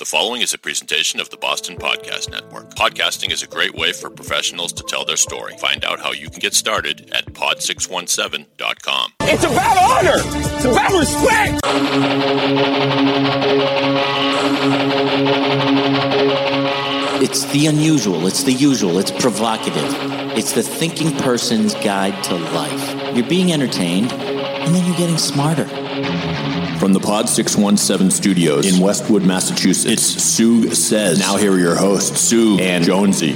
The following is a presentation of the Boston Podcast Network. Podcasting is a great way for professionals to tell their story. Find out how you can get started at pod617.com. It's about honor. It's about respect. It's the unusual, it's the usual, it's provocative. It's the thinking person's guide to life. You're being entertained, and then you're getting smarter. From the Pod 617 studios in Westwood, Massachusetts, it's Sug Says. Now here are your hosts, Sug and Jonesy.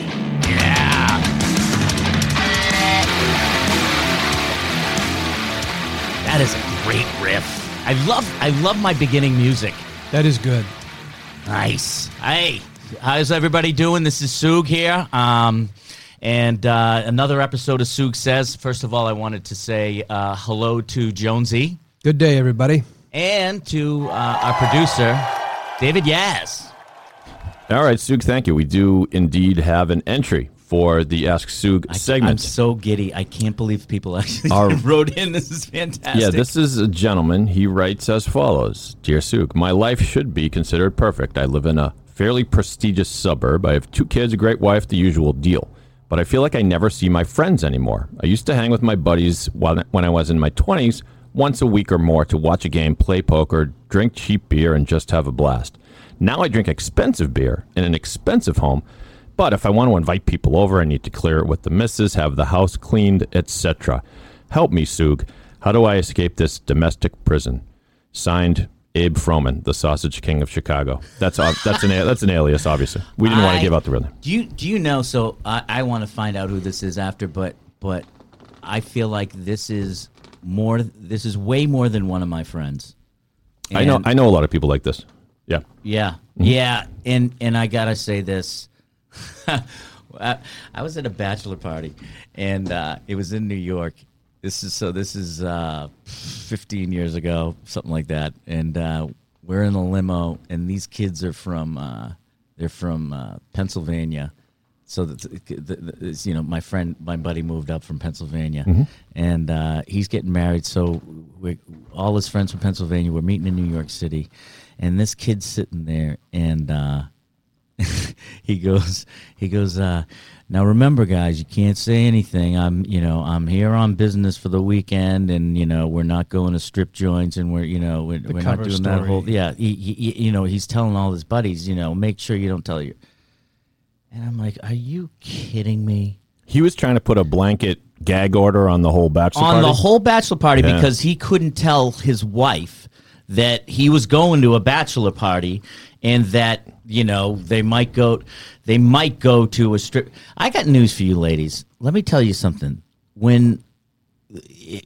That is a great riff. I love I love my beginning music. That is good. Nice. Hey, how's everybody doing? This is Sug here. Um, and uh, another episode of Sug Says. First of all, I wanted to say uh, hello to Jonesy Good day, everybody. And to uh, our producer, David Yaz. All right, Sug, thank you. We do indeed have an entry for the Ask Sug segment. I'm so giddy. I can't believe people actually Our- wrote in. This is fantastic. yeah, this is a gentleman. He writes as follows Dear Sug, my life should be considered perfect. I live in a fairly prestigious suburb. I have two kids, a great wife, the usual deal. But I feel like I never see my friends anymore. I used to hang with my buddies when I was in my 20s once a week or more to watch a game, play poker, drink cheap beer, and just have a blast. Now I drink expensive beer in an expensive home, but if I want to invite people over, I need to clear it with the missus, have the house cleaned, etc. Help me, Sug. How do I escape this domestic prison? Signed, Abe Froman, the Sausage King of Chicago. That's that's an that's an alias, obviously. We didn't want to give out the real name. Do you do you know? So I, I want to find out who this is after, but but I feel like this is more. This is way more than one of my friends. I know I know a lot of people like this. Yeah. Yeah, Mm-hmm. yeah, and and I gotta say this. I, I was at a bachelor party, and uh, it was in New York. This is so. This is uh, 15 years ago, something like that. And uh, we're in a limo, and these kids are from uh, they're from uh, Pennsylvania. So it's, you know, my friend, my buddy moved up from Pennsylvania, and uh, he's getting married. So all his friends from Pennsylvania were meeting in New York City, and this kid's sitting there, and uh, he goes, he goes. Uh, now remember, guys, you can't say anything. I'm, you know, I'm here on business for the weekend, and you know, we're not going to strip joints, and we're, you know, we're, we're not doing that whole. Yeah, he, he, you know, he's telling all his buddies, you know, make sure you don't tell your. And I'm like, are you kidding me? He was trying to put a blanket gag order on the whole bachelor on party. the whole bachelor party Yeah. because he couldn't tell his wife that he was going to a bachelor party and that you know they might go they might go to a strip i got news for you ladies let me tell you something when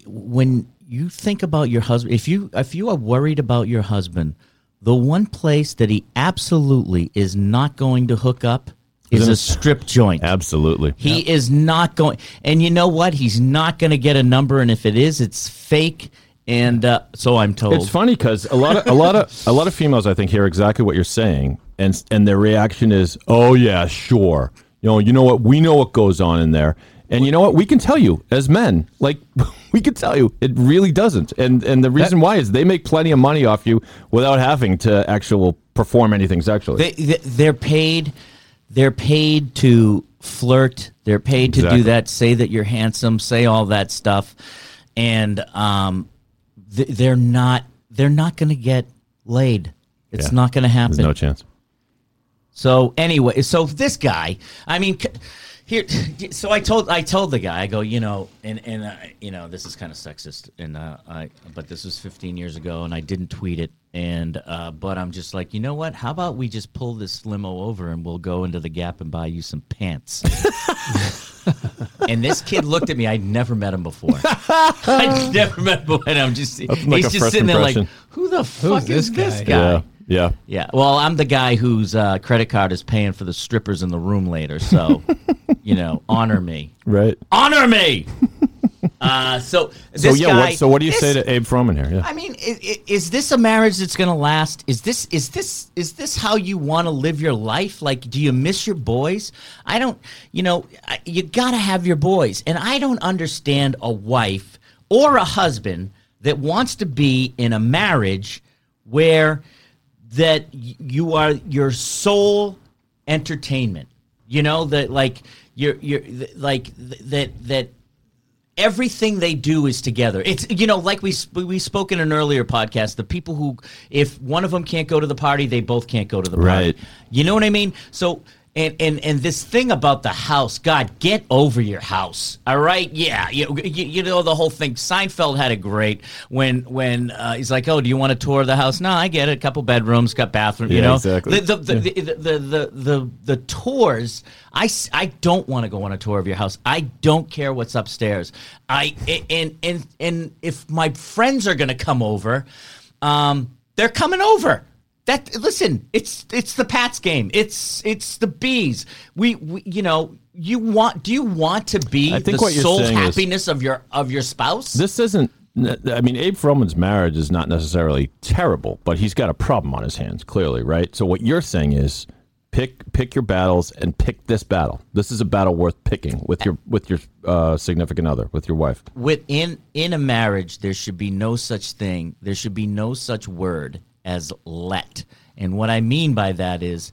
when you think about your husband if you if you are worried about your husband the one place that he absolutely is not going to hook up is a strip joint Absolutely. he is not going, and you know what? He's not going to get a number, and if it is, it's fake. And uh, so I'm told. It's funny because a lot of a lot of a lot of females, I think, hear exactly what you're saying, and and their reaction is, "Oh yeah, sure." You know, you know what? We know what goes on in there, and you know what? We can tell you as men, like we can tell you, it really doesn't. And and the reason why is they make plenty of money off you without having to actual perform anything sexually. They- they're paid. They're paid to flirt. They're paid to do that. Say that you're handsome. Say all that stuff, and um, th- they're not. They're not going to get laid. It's Yeah. not going to happen. There's no chance. So anyway, so this guy, I mean, c- here, so I told I told the guy, I go, you know, and and uh, you know, this is kind of sexist, and uh, I, but this was 15 years ago, and I didn't tweet it, and uh, but I'm just like, you know what? How about we just pull this limo over, and we'll go into the Gap and buy you some pants. and this kid looked at me. I'd never met him before. I'd never met him before. And I'm just, like he's just first sitting there like, who the fuck this is this guy? guy? Yeah, yeah. Yeah. Well, I'm the guy whose uh, credit card is paying for the strippers in the room later. So, you know, honor me. Right. Honor me. Uh, so, this So yeah. guy, what, so what do you this- say to Abe Froman here? Yeah. I mean, is, is this a marriage that's going to last? Is this is this is this how you want to live your life? Like, do you miss your boys? I don't. You know, you got to have your boys, and I don't understand a wife or a husband that wants to be in a marriage where that you are your sole entertainment. You know that like you're you're like that that everything they do is together. It's you know like we we spoke in an earlier podcast. The people who if one of them can't go to the party, they both can't go to the party. Right. You know what I mean? So. And, and and this thing about the house, God, get over your house. All right, yeah, you, you, you know the whole thing. Seinfeld had it great when when uh, he's like, "Oh, do you want a tour of the house?" No, I get it. A couple bedrooms, got bathroom. You know, exactly. The the, the, the, the, the, the, the tours. I, I don't want to go on a tour of your house. I don't care what's upstairs. I and and and if my friends are going to come over, um, they're coming over. That listen, it's it's the Pats game. It's it's the bees. We, we you know you want. Do you want to be I think the what you're sole saying is- happiness of your of your spouse? This isn't. I mean, Abe Froman's marriage is not necessarily terrible, but he's got a problem on his hands, clearly, right? So what you're saying is, pick pick your battles and pick this battle. This is a battle worth picking with your with your uh, significant other, with your wife. within in a marriage there should be no such thing there should be no such word as let and what i mean by that is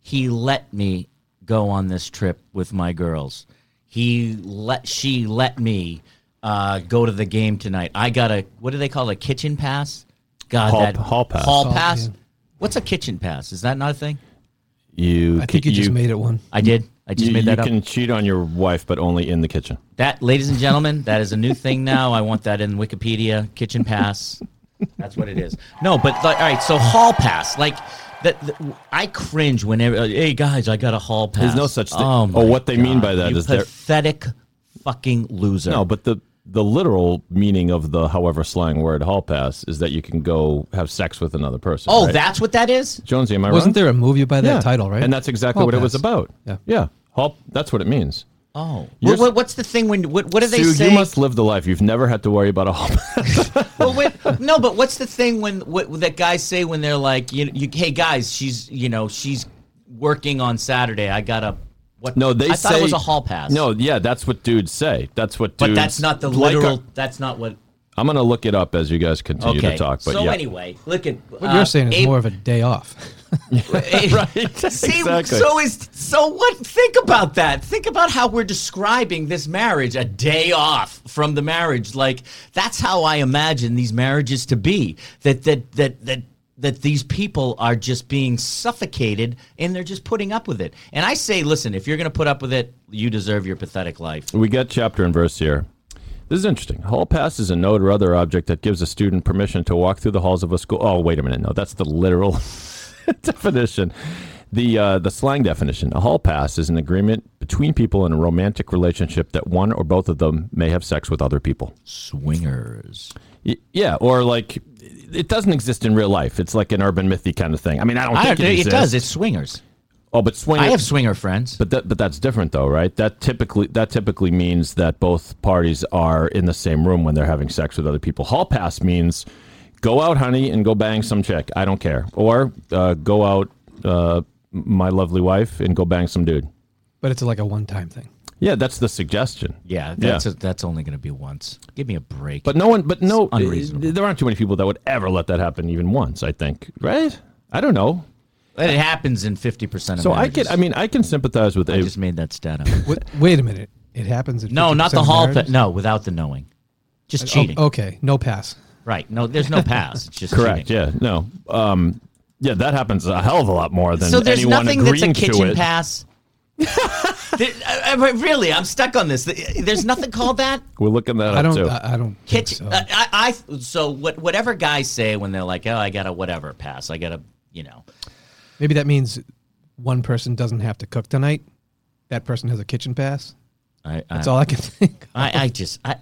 he let me go on this trip with my girls he let she let me uh, go to the game tonight i got a what do they call it, a kitchen pass god Hall- that hall pass. hall Hall- pass yeah. what's a kitchen pass is that not a thing You, I think you just made it one. i did i just You, made that you up can cheat on your wife, but only in the kitchen. That, ladies and gentlemen, that is a new thing now. I want that in Wikipedia. Kitchen pass. That's what it is. No, but like, all right. So hall pass, like that. that- I cringe whenever. uh, Hey guys, I got a hall pass. There's no such thing. Oh, Oh, what they mean by that you is they're- pathetic, fucking loser. No, but the the literal meaning of the however slang word hall pass is that you can go have sex with another person. oh, right? that's what that is. Jonesy, am I Wasn't wrong? there a movie by that yeah. title, right? And that's exactly Hall what it was about. Yeah. yeah. Hall. That's what it means. Oh, what, what, what's the thing when? What, what do they Sue, say? you must live the life. You've never had to worry about a hall pass. well, wait, no, but what's the thing when what that guys say when they're like, you, you, hey guys, she's you know she's working on Saturday. I got a what? No, they I say thought it was a hall pass. No, yeah, that's what dudes say. That's what but that's not the like uh, literal. a- that's not what. I'm gonna look it up as you guys continue Okay. to talk. But so yeah, anyway, look at what you're uh, saying is more of a day off. right? See, exactly. so is so what? Think about that. Think about how we're describing this marriage a day off from the marriage. Like that's how I imagine these marriages to be. That that that that that these people are just being suffocated and they're just putting up with it. And I say, listen, if you're going to put up with it, you deserve your pathetic life. We got chapter and verse here. This is interesting. Hall pass is a note or other object that gives a student permission to walk through the halls of a school. Oh, wait a minute. No, that's the literal definition. The uh, the slang definition. A hall pass is an agreement between people in a romantic relationship that one or both of them may have sex with other people. Swingers. Y- yeah, or like it doesn't exist in real life. It's like an urban mythy kind of thing. I mean, I don't I, think it, it exists. does. It's swingers. oh, but swing. I have swinger friends. But that, but that's different though, right? That typically that typically means that both parties are in the same room when they're having sex with other people. Hall pass means go out, honey, and go bang some chick. I don't care. Or uh, go out, uh, my lovely wife, and go bang some dude. but it's like a one-time thing. Yeah, that's the suggestion. yeah, Yeah. that's that's only going to be once. Give me a break. But no one, but no, unreasonable. there aren't too many people that would ever let that happen even once. I think, right? I don't know. it happens in fifty percent of So I can, I mean, I can sympathize with I a. just made that stat up. Wait, wait a minute. It happens. In no, not 50% the of hall. Pa- marriages? no, without the knowing. Just Oh, cheating. okay, no pass. Right. No, there's no pass. It's just Correct. cheating. Yeah. No. Um. Yeah, that happens a hell of a lot more than So there's anyone nothing that's a kitchen pass. There- I- I- really, I'm stuck on this. There's nothing called that We're looking that I up don't. too. I, I don't. think kitchen. so. uh, I, I so what whatever guys say when they're like, oh, I got a whatever pass. I got a you know. Maybe that means one person doesn't have to cook tonight. That person has a kitchen pass. I, That's all I can think. I, I just I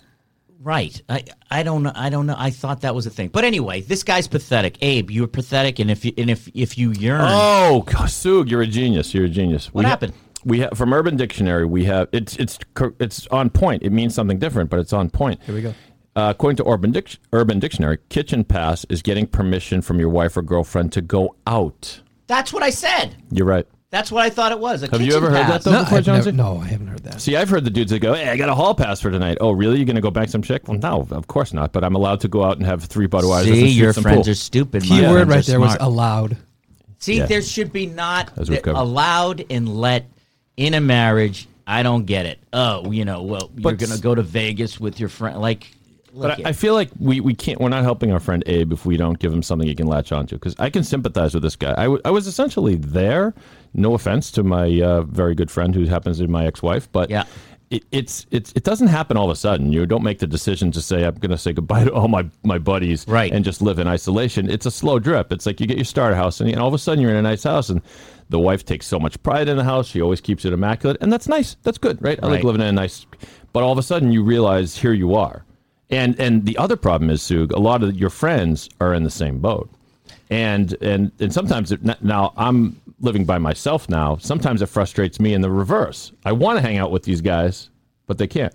right. I I don't know. I don't know. I thought that was a thing. But anyway, this guy's pathetic. Abe, you're pathetic, and if you, and if if you yearn, oh, gosh, Sug, you're a genius. You're a genius. What We ha- happened? we have from Urban Dictionary. We have it's it's it's on point. It means something different, but it's on point. Here we go. Uh, according to Urban, Dic- Urban Dictionary, kitchen pass is getting permission from your wife or girlfriend to go out. that's what I said. You're right. That's what I thought it was. A Have you kitchen ever heard that, though? No, before, I've never, no, I haven't heard that. See, I've heard the dudes that go, "Hey, I got a hall pass for tonight." Oh, really? You're going to go bang some chick? Well, no, of course not. But I'm allowed to go out and have three Budweisers. See, and shoot your some friends pool. are stupid. My Key friends word are right there was smart. allowed. See, Yeah. there should be not As we've th- covered. allowed and let in a marriage. I don't get it. Oh, you know, well, you're But- going to go to Vegas with your friend. Like, look But. I, I feel like we, we can't. We're not helping our friend Abe if we don't give him something he can latch onto. Because I can sympathize with this guy. I, w- I was essentially there. No offense to my uh, very good friend who happens to be my ex-wife, but Yeah. It, it's it's it doesn't happen all of a sudden. You don't make the decision to say I'm going to say goodbye to all my, my buddies Right. and just live in isolation. It's a slow drip. It's like you get your starter house and, and all of a sudden you're in a nice house and the wife takes so much pride in the house. She always keeps it immaculate and that's nice. That's good, right? I like living in a nice. But all of a sudden you realize here you are. And and the other problem is, Sug, a lot of your friends are in the same boat. And and and sometimes it, now I'm living by myself now. Sometimes it frustrates me in the reverse. I want to hang out with these guys, but they can't.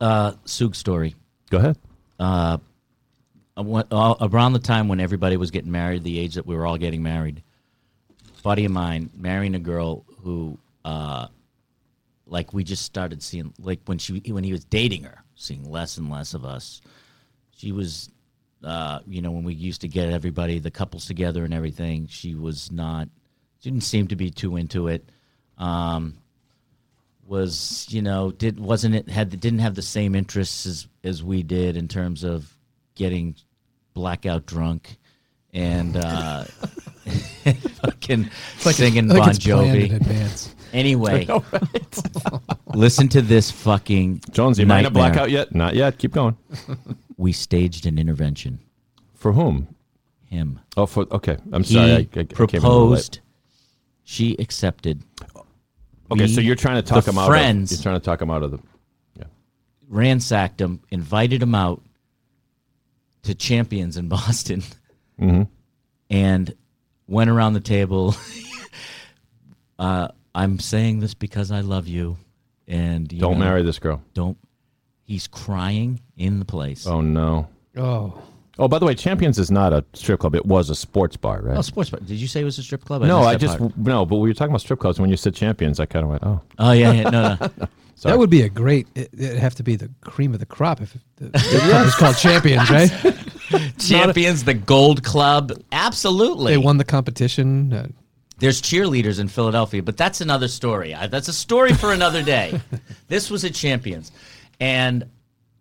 uh, Sug story. Go ahead. Uh, around the time when everybody was getting married, the age that we were all getting married, a buddy of mine marrying a girl who, uh, like, we just started seeing, like, when she when he was dating her, seeing less and less of us. She was, uh, you know, when we used to get everybody, the couples together and everything. She was not, she didn't seem to be too into it. Um, was you know did wasn't it had didn't have the same interests as as we did in terms of getting blackout drunk and uh fucking singing Like Bon it's planned in Jovi. Anyway, listen to this fucking Jones, you mind a nightmare. blackout yet? Not yet. Keep going. We staged an intervention. For whom? Him. Oh, for okay. I'm He sorry. I, I, I came in a little late. proposed. She accepted. Okay, We- so you're trying to talk him out. friends- Of, you're trying to talk him out of the. Yeah. Ransacked him, invited him out to Champions in Boston, Mm-hmm. and went around the table. uh, I'm saying this because I love you, and you Don't know, marry this girl. Don't. He's crying in the place. Oh no. Oh, Oh, by the way, Champions is not a strip club. It was a sports bar, right? Oh, sports bar. Did you say it was a strip club? no, I just part. no. But we were talking about strip clubs. When you said Champions, I kind of went, oh. Oh yeah, yeah no, no. Sorry. that would be a great. It, it'd have to be the cream of the crop if the, the club is called Champions, right? Champions, the Gold Club. Absolutely. They won the competition. Uh, There's cheerleaders in Philadelphia, but that's another story. I, that's a story for another day. this was at Champions, and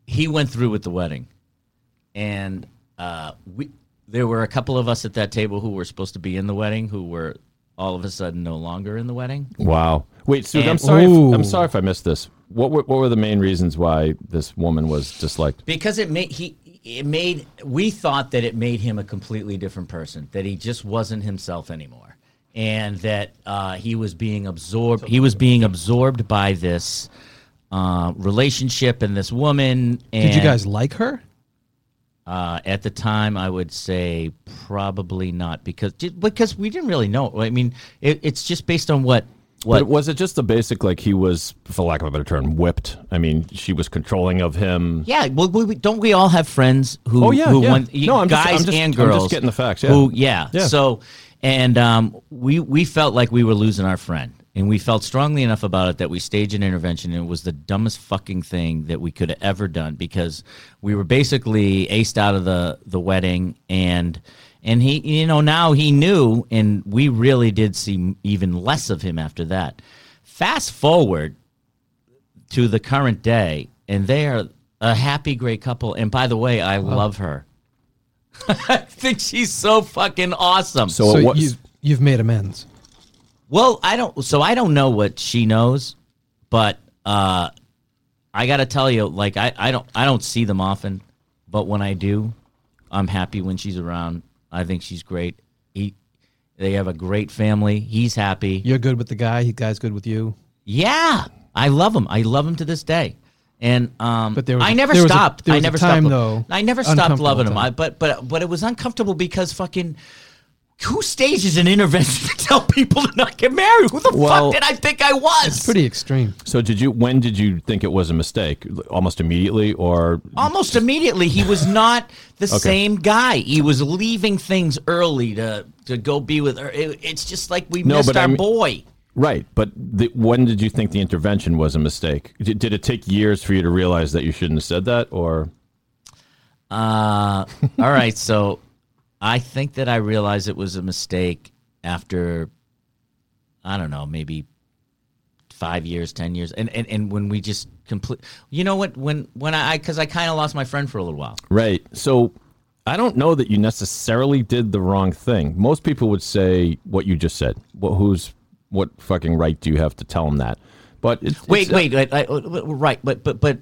he went through with the wedding, and uh, we there were a couple of us at that table who were supposed to be in the wedding who were all of a sudden no longer in the wedding. Wow. Wait, Sue, I'm sorry. If, I'm sorry if I missed this. What were, what were the main reasons why this woman was disliked? because it made he it made we thought that it made him a completely different person that he just wasn't himself anymore and that uh, he was being absorbed he was being absorbed by this uh, relationship and this woman and did you guys like her? uh, at the time i would say probably not because because we didn't really know i mean it, it's just based on what what But was it just the basic, like he was, for lack of a better term, whipped? I mean, she was controlling of him. Yeah, well, we, we- don't we all have friends who? Oh, yeah, who yeah. want- No, I'm just- guys I'm just- and I'm just getting the facts, yeah. Who, yeah. Yeah. So, and um, we we felt like we were losing our friend, and we felt strongly enough about it that we staged an intervention. And it was the dumbest fucking thing that we could have ever done because we were basically aced out of the the wedding, and and he, you know, now he knew, and we really did see even less of him after that. Fast forward to the current day, and they are a happy, great couple. And by the way, I love her. I think she's so fucking awesome. So, so it you you've made amends. Well, I don't. So I don't know what she knows, but uh, I got to tell you, like I, I don't I don't see them often, but when I do, I'm happy when she's around. I think she's great. He, they have a great family. He's happy. You're good with the guy. He guy's good with you. Yeah, I love him. I love him to this day. And um, But there was I a- never there was a- stopped. there I was a never time, stopped. though, I never stopped loving him. I, but but but it was uncomfortable because fucking who stages an intervention to tell people to not get married? Who the Well- fuck did I think I was? It's pretty extreme. So did you? When did you think it was a mistake? Almost immediately, or Almost immediately, he was not the Okay. same guy. He was leaving things early to to go be with her. It- it's just like we No, missed but our I mean- boy. right? But the, when did you think the intervention was a mistake? Did, did it take years for you to realize that you shouldn't have said that, or Uh, all right, so I think that I realized it was a mistake after I don't know, maybe five years, ten years, and and, and when we just complete. You know what? When when I because I kind of lost my friend for a little while. right? So I don't know that you necessarily did the wrong thing. Most people would say what you just said. Well, who's what fucking right do you have to tell them that? But it, Wait, it's- wait, wait, I, uh, right, but but but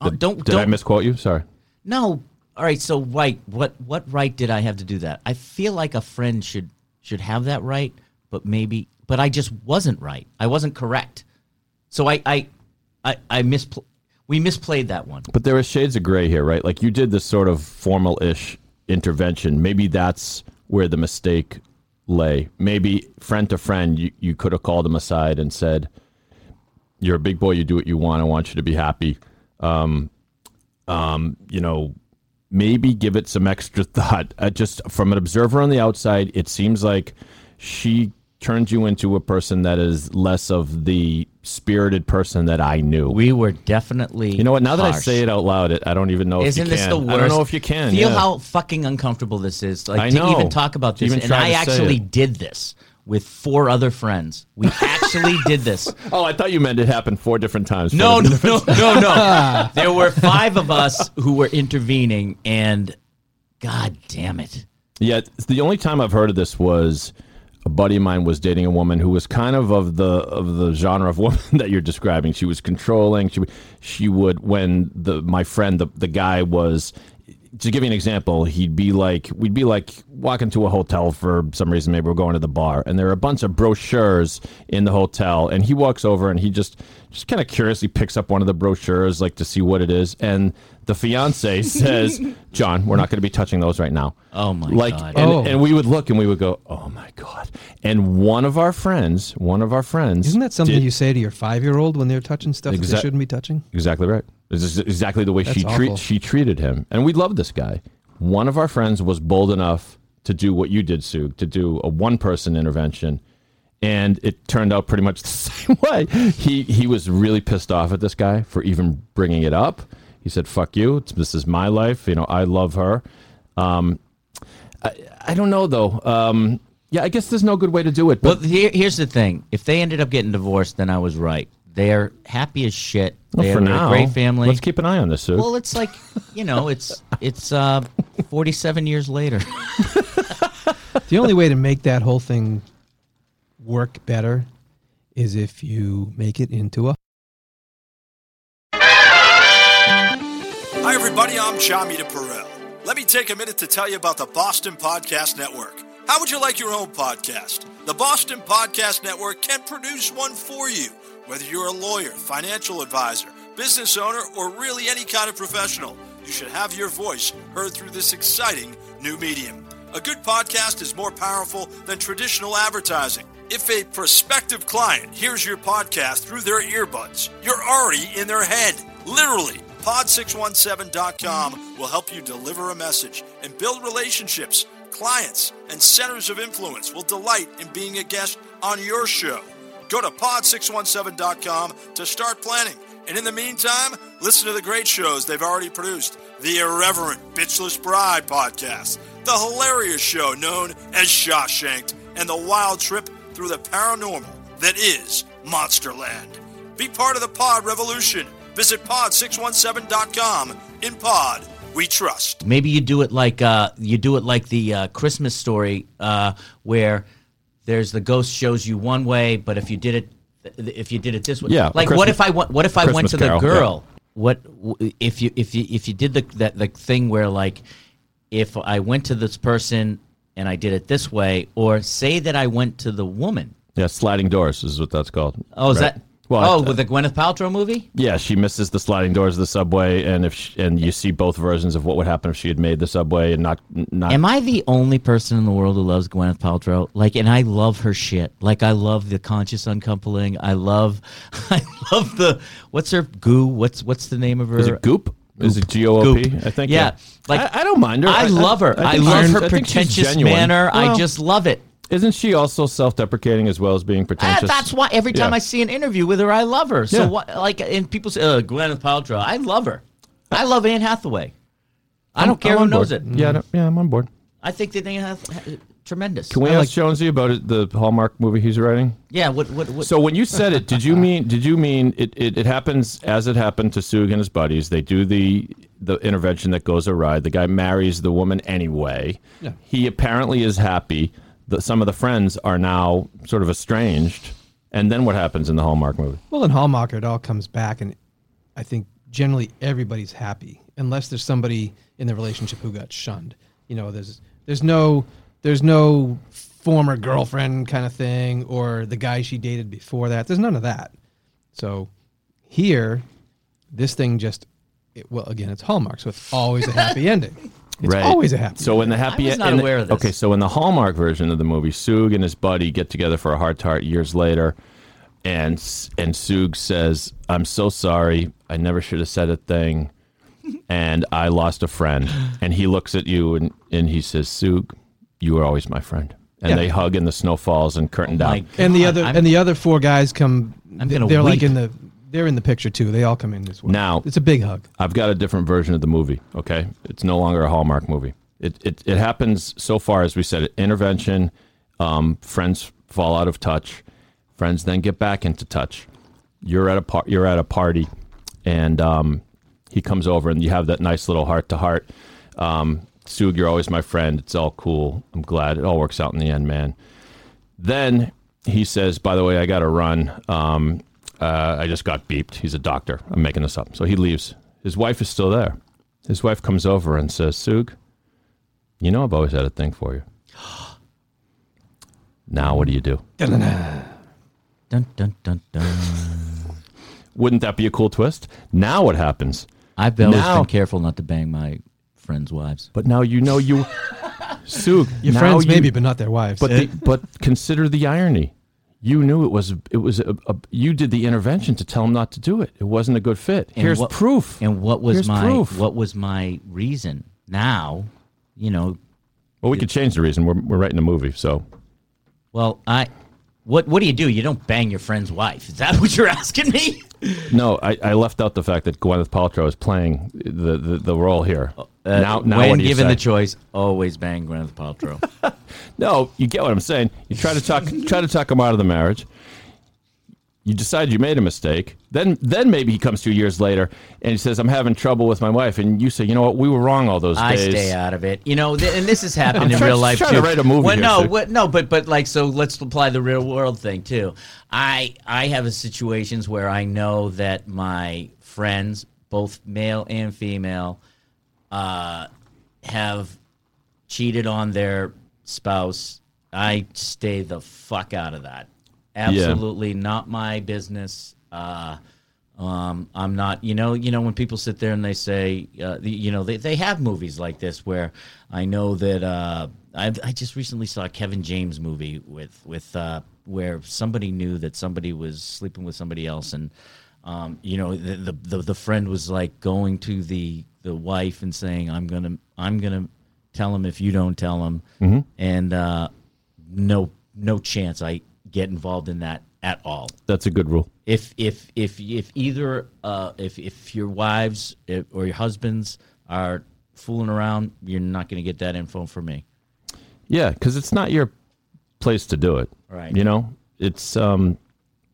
uh, don't Did don't I misquote you? Sorry. No. All right. So right, what what right did I have to do that? I feel like a friend should should have that right, but maybe, but I just wasn't right. I wasn't correct. So I I I, I we misplayed that one. But there are shades of gray here, right? Like you did this sort of formal-ish intervention. Maybe that's where the mistake lay. Maybe friend to friend, you, you could have called him aside and said, "You're a big boy. You do what you want. I want you to be happy." Um, um, you know, maybe give it some extra thought. Uh, just from an observer on the outside, it seems like she turned you into a person that is less of the spirited person that I knew. We were definitely. You know what? Now that I say it out loud, it, I don't even know Isn't if you this can. the worst? I don't know if you can. Feel yeah. how fucking uncomfortable this is. Like I to know. even talk about this, even and I actually did this with four other friends. We actually did this. Oh, I thought you meant it happened four different times. No, Four no, different- no, no, no. there were five of us who were intervening, and God damn it. Yeah, the only time I've heard of this was a buddy of mine was dating a woman who was kind of of the of the genre of woman that you're describing. She was controlling. She would- she would when the my friend the the guy was to give you an example, he'd be like, we'd be like walking to a hotel for some reason. Maybe we're going to the bar, and there are a bunch of brochures in the hotel. And he walks over and he just, just kind of curiously picks up one of the brochures, like to see what it is. And the fiance says, "John, we're not going to be touching those right now." Oh, my like, God. And, Oh. and we would look and we would go, "Oh my god!" And one of our friends, one of our friends, Isn't that something did- you say to your five year old when they're touching stuff that they shouldn't be touching? Exactly right. This is exactly the way she treat she treated him, and we love this guy. One of our friends was bold enough to do what you did, Sue, to do a one person intervention, and it turned out pretty much the same way. He he was really pissed off at this guy for even bringing it up. He said, "Fuck you. This is my life. You know, I love her." Um, I, I don't know though. Um, yeah, I guess there's no good way to do it. Well, But here, here's the thing: if they ended up getting divorced, then I was right. They're happy as shit. well, They're for a now, great family. Let's keep an eye on this, Sue. well, it's like you know, it's it's uh, 47 years later. The only way to make that whole thing work better is if you make it into a Hi, everybody. I'm Chamita Perel. Let me take a minute to tell you about the Boston Podcast Network. How would you like your own podcast? The Boston Podcast Network can produce one for you. Whether you're a lawyer, financial advisor, business owner, or really any kind of professional, you should have your voice heard through this exciting new medium. A good podcast is more powerful than traditional advertising. If a prospective client hears your podcast through their earbuds, you're already in their head. Literally, pod617.com will help you deliver a message and build relationships. Clients and centers of influence will delight in being a guest on your show. Go to pod617.com to start planning. And in the meantime, listen to the great shows they've already produced the Irreverent Bitchless Bride podcast, the hilarious show known as Shawshanked, and the wild trip through the paranormal that is Monsterland. Be part of the pod revolution. Visit pod617.com. In pod, we trust. Maybe you do it like uh, you do it like the uh, Christmas story, uh, where there's the ghost shows you one way, but if you did it, if you did it this way, Yeah, Like Christmas- what if I went? What if I went Christmas to the Carol, girl? What if you if you if you did the that the thing where like if I went to this person and I did it this way, or say that I went to the woman. yeah, sliding doors is what that's called. Oh, is that- Well, oh, with the Gwyneth Paltrow movie? Yeah, she misses the sliding doors of the subway, and if she, and you see both versions of what would happen if she had made the subway and not not. Am I the only person in the world who loves Gwyneth Paltrow? Like, and I love her shit. Like, I love the conscious uncoupling. I love, I love the what's her goo? What's what's the name of her? is it Goop? Is it G O O P? Goop. I think. Yeah, like I, I don't mind her. I, love her. I, think love her I think she's pretentious genuine. manner. I just love it. Isn't she also self-deprecating as well as being Ah, pretentious? that's why every time Yeah. I see an interview with her, I love her. So Yeah. what? Like, and people say, uh, Gwyneth Paltrow. I love her. I love Anne Hathaway. I I'm- don't care I'm who knows board. it. Yeah, mm. yeah, I'm on board. I think that Anne Hathaway tremendous. Can we I ask like- Jonesy about it, the Hallmark movie he's writing? Yeah. What? What? what So when you said it, did you mean did you mean it, it, it happens as it happened to Sue and his buddies? They do the the intervention that goes awry. The guy marries the woman anyway. Yeah. He apparently is happy. That some of the friends are now sort of estranged. And then what happens in the Hallmark movie? Well, in Hallmark, it all comes back, and I think generally everybody's happy, unless there's somebody in the relationship who got shunned. You know, there's there's no there's no former girlfriend kind of thing, or the guy she dated before that. There's none of that. So here, this thing just it, well, again, it's Hallmark, so it's always a happy ending. It's always a happy. So in the happy I was not in the- of this. Okay, so in the Hallmark version of the movie, Sug and his buddy get together for a heart to heart years later, and S- and Sug says, "I'm so sorry. I never should have said a thing, and I lost a friend." And he looks at you and and he says, "Sug, you were always my friend." And Yeah. they hug, and the snow falls and curtain Oh my down. and the other I'm- and the other four guys come. I'm gonna they're like in the they're in the picture too. They all come in as well. Now- it's a big hug. I've got a different version of the movie. Okay, it's no longer a Hallmark movie. It it, it happens so far as we said. Intervention, um, friends fall out of touch, friends then get back into touch. You're at a par- you're at a party, and um, he comes over, and you have that nice little heart to heart. Um, Sug, you're always my friend. It's all cool. I'm glad it all works out in the end, man. Then he says, "By the way, I got to run. Um, uh, I just got beeped. He's a doctor. I'm making this up." So he leaves. His wife is still there. His wife comes over and says, "Sug, you know I've always had a thing for you. Now what do you do? Dun dun dun dun. Wouldn't that be a cool twist? Now what happens? I've always Now- been careful not to bang my friends' wives. But now you know you, Sug. Your friends you- maybe, but not their wives. But the, but consider the irony. You knew it was it was a, a, you did the intervention to tell him not to do it. It wasn't a good fit. And Here's what- proof. And what was Here's my proof. what was my reason? Now, you know, well, we could change the reason. We're we're writing a movie, so well, I what what do you do? You don't bang your friend's wife. Is that what you're asking me? no, I, I left out the fact that Gwyneth Paltrow is playing the the, the role here. Oh, Uh, now, now when what do you given the choice, always bang Gwyneth Paltrow. No, you get what I'm saying. You try to talk try to talk him out of the marriage. You decide you made a mistake. Then then maybe he comes two years later and he says, I'm having trouble with my wife. And you say, you know what, we were wrong all those I days. I stay out of it. You know, th- and this has happened in trying- real life trying too. to write a movie Well, here, no, Sid. what, no, but but like so, let's apply the real world thing too. I I have a situations where I know that my friends, both male and female, uh, have cheated on their spouse. I stay the fuck out of that. Absolutely not my business. Uh, um, I'm not, you know, you know, when people sit there and they say, uh, the, you know, they, they have movies like this where I know that uh, I, I just recently saw a Kevin James movie with with uh, where somebody knew that somebody was sleeping with somebody else, and um, you know, the, the the the friend was like going to the the wife and saying, "I'm gonna I'm gonna tell him if you don't tell him," and uh, no no chance I get involved in that at all That's a good rule. if if if if either uh, if if your wives or your husbands are fooling around, you're not going to get that info from me. Yeah, because it's not your place to do it. Right. You know, it's. um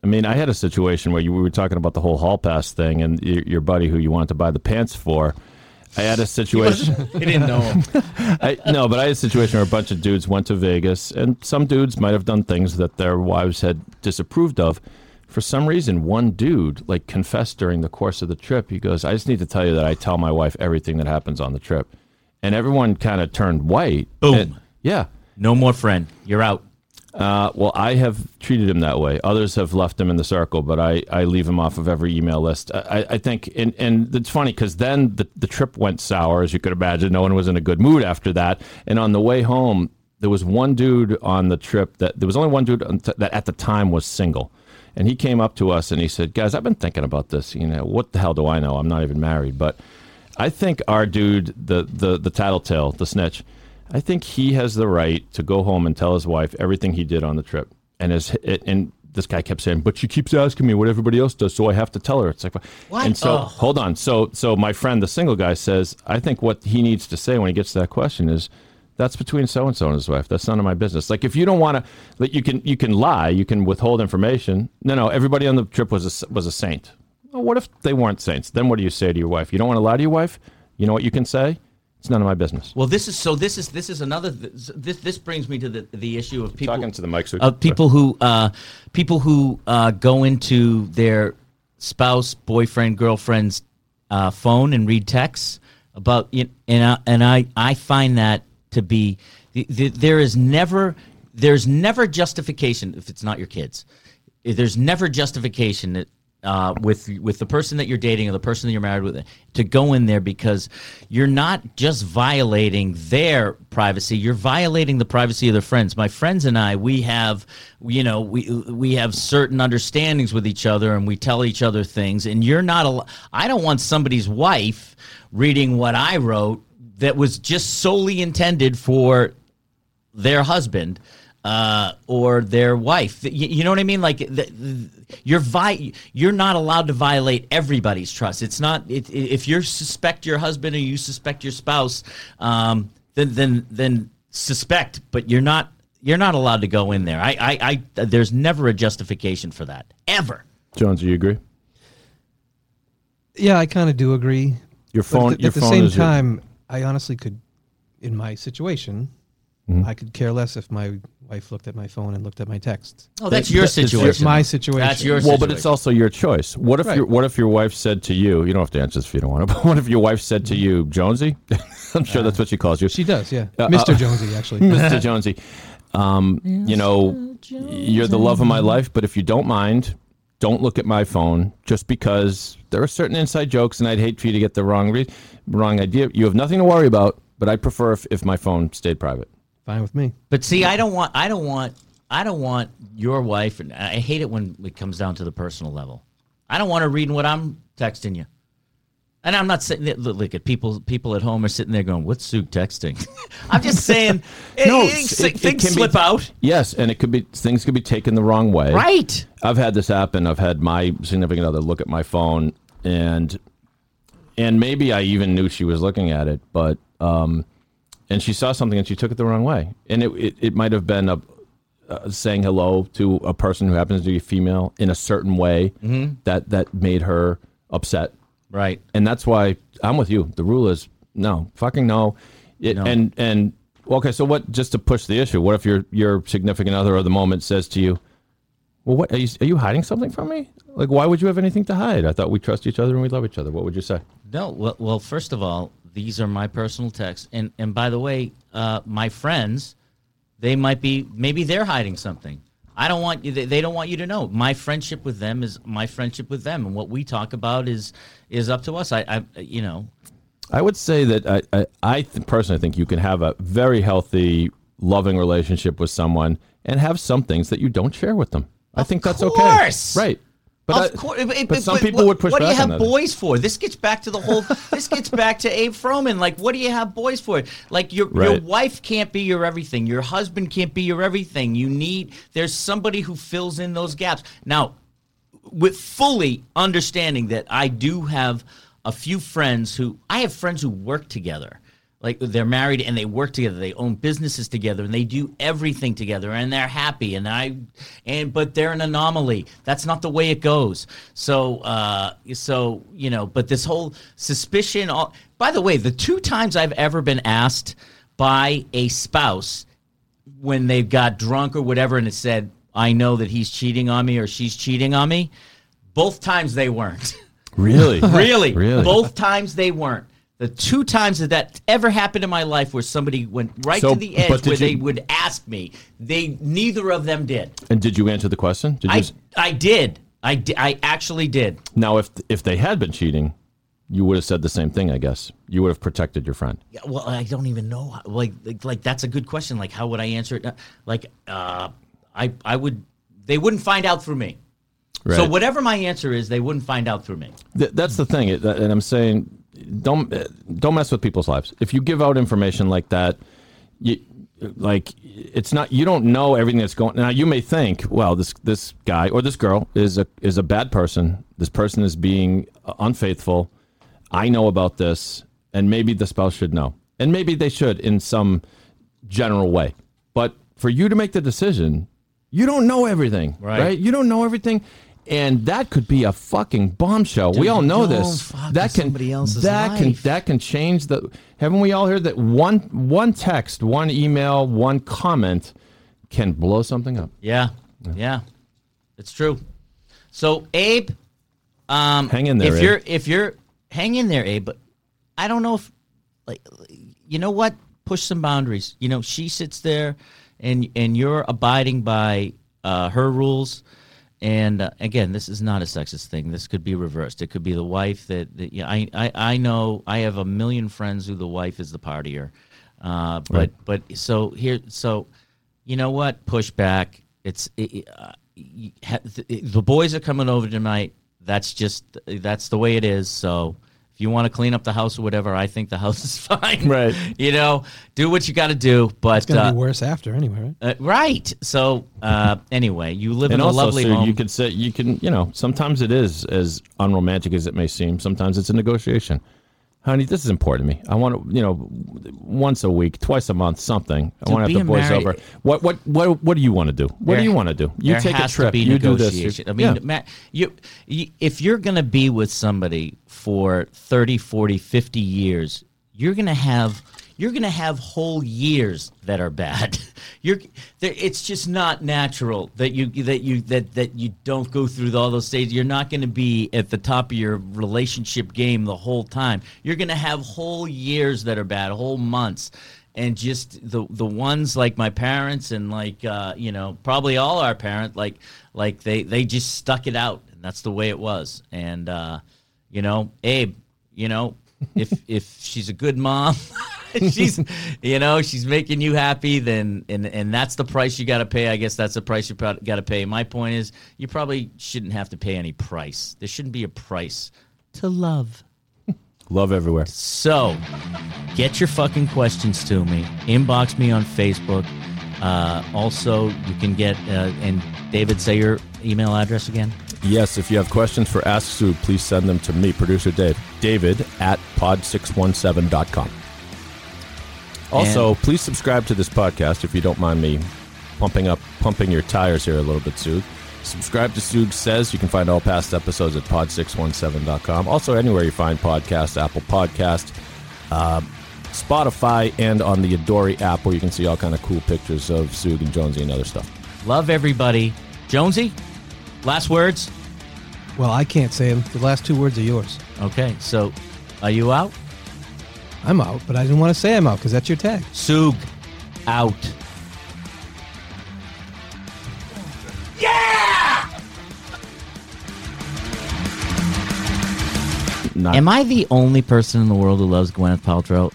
I mean, I had a situation where you we were talking about the whole hall pass thing, and your, your buddy who you wanted to buy the pants for. I had a situation. He didn't know him. I, no, but I had a situation where a bunch of dudes went to Vegas, and some dudes might have done things that their wives had disapproved of. For some reason, one dude like confessed during the course of the trip. He goes, "I just need to tell you that I tell my wife everything that happens on the trip," and everyone kind of turned white. Boom. And- yeah. no more friend. You're out. Uh, well, I have treated him that way. Others have left him in the circle, but I, I leave him off of every email list. I, I think, and, and it's funny because then the, the trip went sour, as you could imagine. No one was in a good mood after that. And on the way home, there was one dude on the trip that there was only one dude that at the time was single. And he came up to us and he said, Guys, I've been thinking about this. You know, what the hell do I know? I'm not even married. But I think our dude, the, the, the tattletale, the snitch, I think he has the right to go home and tell his wife everything he did on the trip. And as and this guy kept saying, "But she keeps asking me what everybody else does, so I have to tell her." It's like, What? and so Oh. hold on. So so my friend, the single guy, says, "I think what he needs to say when he gets to that question is." That's between so and so and his wife. That's none of my business. Like if you don't want to, like you can you can lie, you can withhold information. No, no. Everybody on the trip was a, was a saint. Well, what if they weren't saints? Then what do you say to your wife? You don't want to lie to your wife. You know what you can say? It's none of my business. Well, this is so. This is this is another. This this brings me to the the issue of people Talking to the mic, Sue. of people who uh, people who uh, go into their spouse, boyfriend, girlfriend's uh, phone and read texts about you and I, and I I find that to be the, the, there is never there's never justification if it's not your kids. There's never justification that uh, with with the person that you're dating or the person that you're married with to go in there because you're not just violating their privacy you're violating the privacy of their friends my friends and I we have you know we we have certain understandings with each other and we tell each other things and you're not a I don't want somebody's wife reading what I wrote that was just solely intended for their husband uh, or their wife. You, you know what I mean? Like the, the- you're vi- you're not allowed to violate everybody's trust. It's not it, if you suspect your husband or you suspect your spouse, um, then then then suspect, but you're not you're not allowed to go in there. I I, I there's never a justification for that ever. Jones, do you agree? Yeah, I kind of do agree. Your phone, But phone. at, the- your at the phone same is your- time, I honestly could, in my situation, Mm-hmm. I could care less if my wife looked at my phone and looked at my texts. Oh, that's That- your that- it's your- situation. my situation. That's your well, situation. but it's also your choice. What if Right. your What if your wife said to you? You don't have to answer this if you don't want to. But what if your wife said to you, Jonesy? I'm sure that's what she calls you. She does, yeah. Uh, Mr. uh, Jonesy, actually. Mr. Jonesy. Um, you know, you're the love of my life, but if you don't mind, don't look at my phone just because there are certain inside jokes, and I'd hate for you to get the wrong re- wrong idea. You have nothing to worry about, but I prefer if, if my phone stayed private. Fine with me. But see, I don't want, I don't want, I don't want your wife, and I hate it when it comes down to the personal level. I don't want her reading what I'm texting you. And I'm not saying that. Look, at people. People at home are sitting there going, "What's Sue texting?" I'm just saying, No, no, it- it things can be- slip out, Yes, and it could be things could be taken the wrong way. right? I've had this happen. I've had my significant other look at my phone, and and maybe I even knew she was looking at it, but um, and she saw something and she took it the wrong way, and it it, it might have been a uh, saying hello to a person who happens to be female in a certain way that that made her upset, Right. and that's why I'm with you. The rule is no, fucking no, it, No. and and okay. So what? Just to push the issue, what if your your significant other of the moment says to you? Well, what are you, are you hiding something from me? Like, why would you have anything to hide? I thought we trust each other and we love each other. What would you say? No. Well, well, first of all, these are my personal texts, and and by the way, uh, my friends, they might be maybe they're hiding something. I don't want you. They, they don't want you to know. My friendship with them is my friendship with them, and what we talk about is is up to us. I, I you know, I would say that I, I, I th- personally think you can have a very healthy, loving relationship with someone and have some things that you don't share with them. I think that's course. okay. Right. But, of course, but some people what, would push What do you have that. boys for? This gets back to the whole. this gets back to Abe Froman. Like, what do you have boys for? Like, your your wife can't be your everything. Your husband can't be your everything. You need. There's somebody who fills in those gaps. Now, with fully understanding that I do have a few friends who I have friends who work together. Like they're married and they work together. They own businesses together and they do everything together and they're happy and I and but they're an anomaly. That's not the way it goes. So uh so you know, but this whole suspicion all by the way, the two times I've ever been asked by a spouse when they've got drunk or whatever and it said, I know that he's cheating on me or she's cheating on me, both times they weren't. Really? really. Really? Both times they weren't. The two times that that ever happened in my life where somebody went right So, to the edge where they would ask me, they neither of them did. And did you answer the question? Did you I s- I did. I di- I actually did. now, if if they had been cheating, you would have said the same thing. I guess you would have protected your friend. Yeah, well, I don't even know. Like, like, like that's a good question. Like, how would I answer it? Like, uh, I, I would. They wouldn't find out through me. So whatever my answer is, they wouldn't find out through me. Th- that's the thing, it- and I'm saying, don't don't mess with people's lives. If you give out information like that, you like it's not you don't know everything that's going. Now you may think, well, this this guy or this girl is a is a bad person. This person is being unfaithful. I know about this, and maybe the spouse should know, and maybe they should in some general way. But for you to make the decision, you don't know everything, Right. right? You don't know everything. And that could be a fucking bombshell. we all know this. That can that can that can change the. Haven't we all heard that one one text, one email, one comment can blow something up? Yeah, yeah, it's true. So Abe, um, Hang in there, If Abe. you're if you're hang in there, Abe. But I don't know if like you know what push some boundaries. You know, she sits there, and and you're abiding by uh, her rules. And uh, again, this is not a sexist thing. This could be reversed. It could be the wife that, that yeah, I, I I know. I have a million friends who the wife is the partier. Uh, but Right. but so here so you know what push back it's it, uh, the, the boys are coming over tonight that's just that's the way it is so if you want to clean up the house or whatever i think the house is fine Right. you know do what you got to do but It's going to uh, be worse after anyway, right? uh, right so uh, anyway you live And in a lovely Sue, home you could say you can you know sometimes it is as unromantic as it may seem. Sometimes it's a negotiation. Honey, this is important to me. I want to, you know, once a week, twice a month, something. I want to have the boys married- over. What, what, what, what do you want to do? What There- do you want to do? You take a trip. You do this. I mean, yeah. Matt, you, you, if you're going to be with somebody for 30, 40, 50 years, you're going to have you're going to have whole years that are bad. You're it's just not natural that you that you that that you don't go through all those stages. You're not going to be at the top of your relationship game the whole time. You're going to have whole years that are bad, whole months and just the the ones like my parents and like uh, you know probably all our parents like like they they just stuck it out and that's the way it was and uh, you know Abe you know if if she's a good mom she's you know she's making you happy then and and that's the price you got to pay I guess that's the price you got to pay my point is you probably shouldn't have to pay any price there shouldn't be a price to love Love everywhere. so, get your fucking questions to me. Inbox me on Facebook. Uh, also, you can get uh, and David, say your email address again. Yes, if you have questions for Ask Sug, please send them to me, producer Dave. David at pod617.com. Also, please subscribe to this podcast if you don't mind me pumping up, pumping your tires here a little bit, Sue. Subscribe to Sug Says. You can find all past episodes at pod617.com. Also, anywhere you find podcasts, Apple Podcast, uh, Spotify, and on the Adori app where you can see all kind of cool pictures of Sug and Jonesy and other stuff. Love everybody. Jonesy, last words. Well, I can't say them. The last two words are yours. Okay, so are you out? I'm out, but I didn't want to say I'm out because that's your tag. Sug, out. Not Am I the only person in the world who loves Gwyneth Paltrow?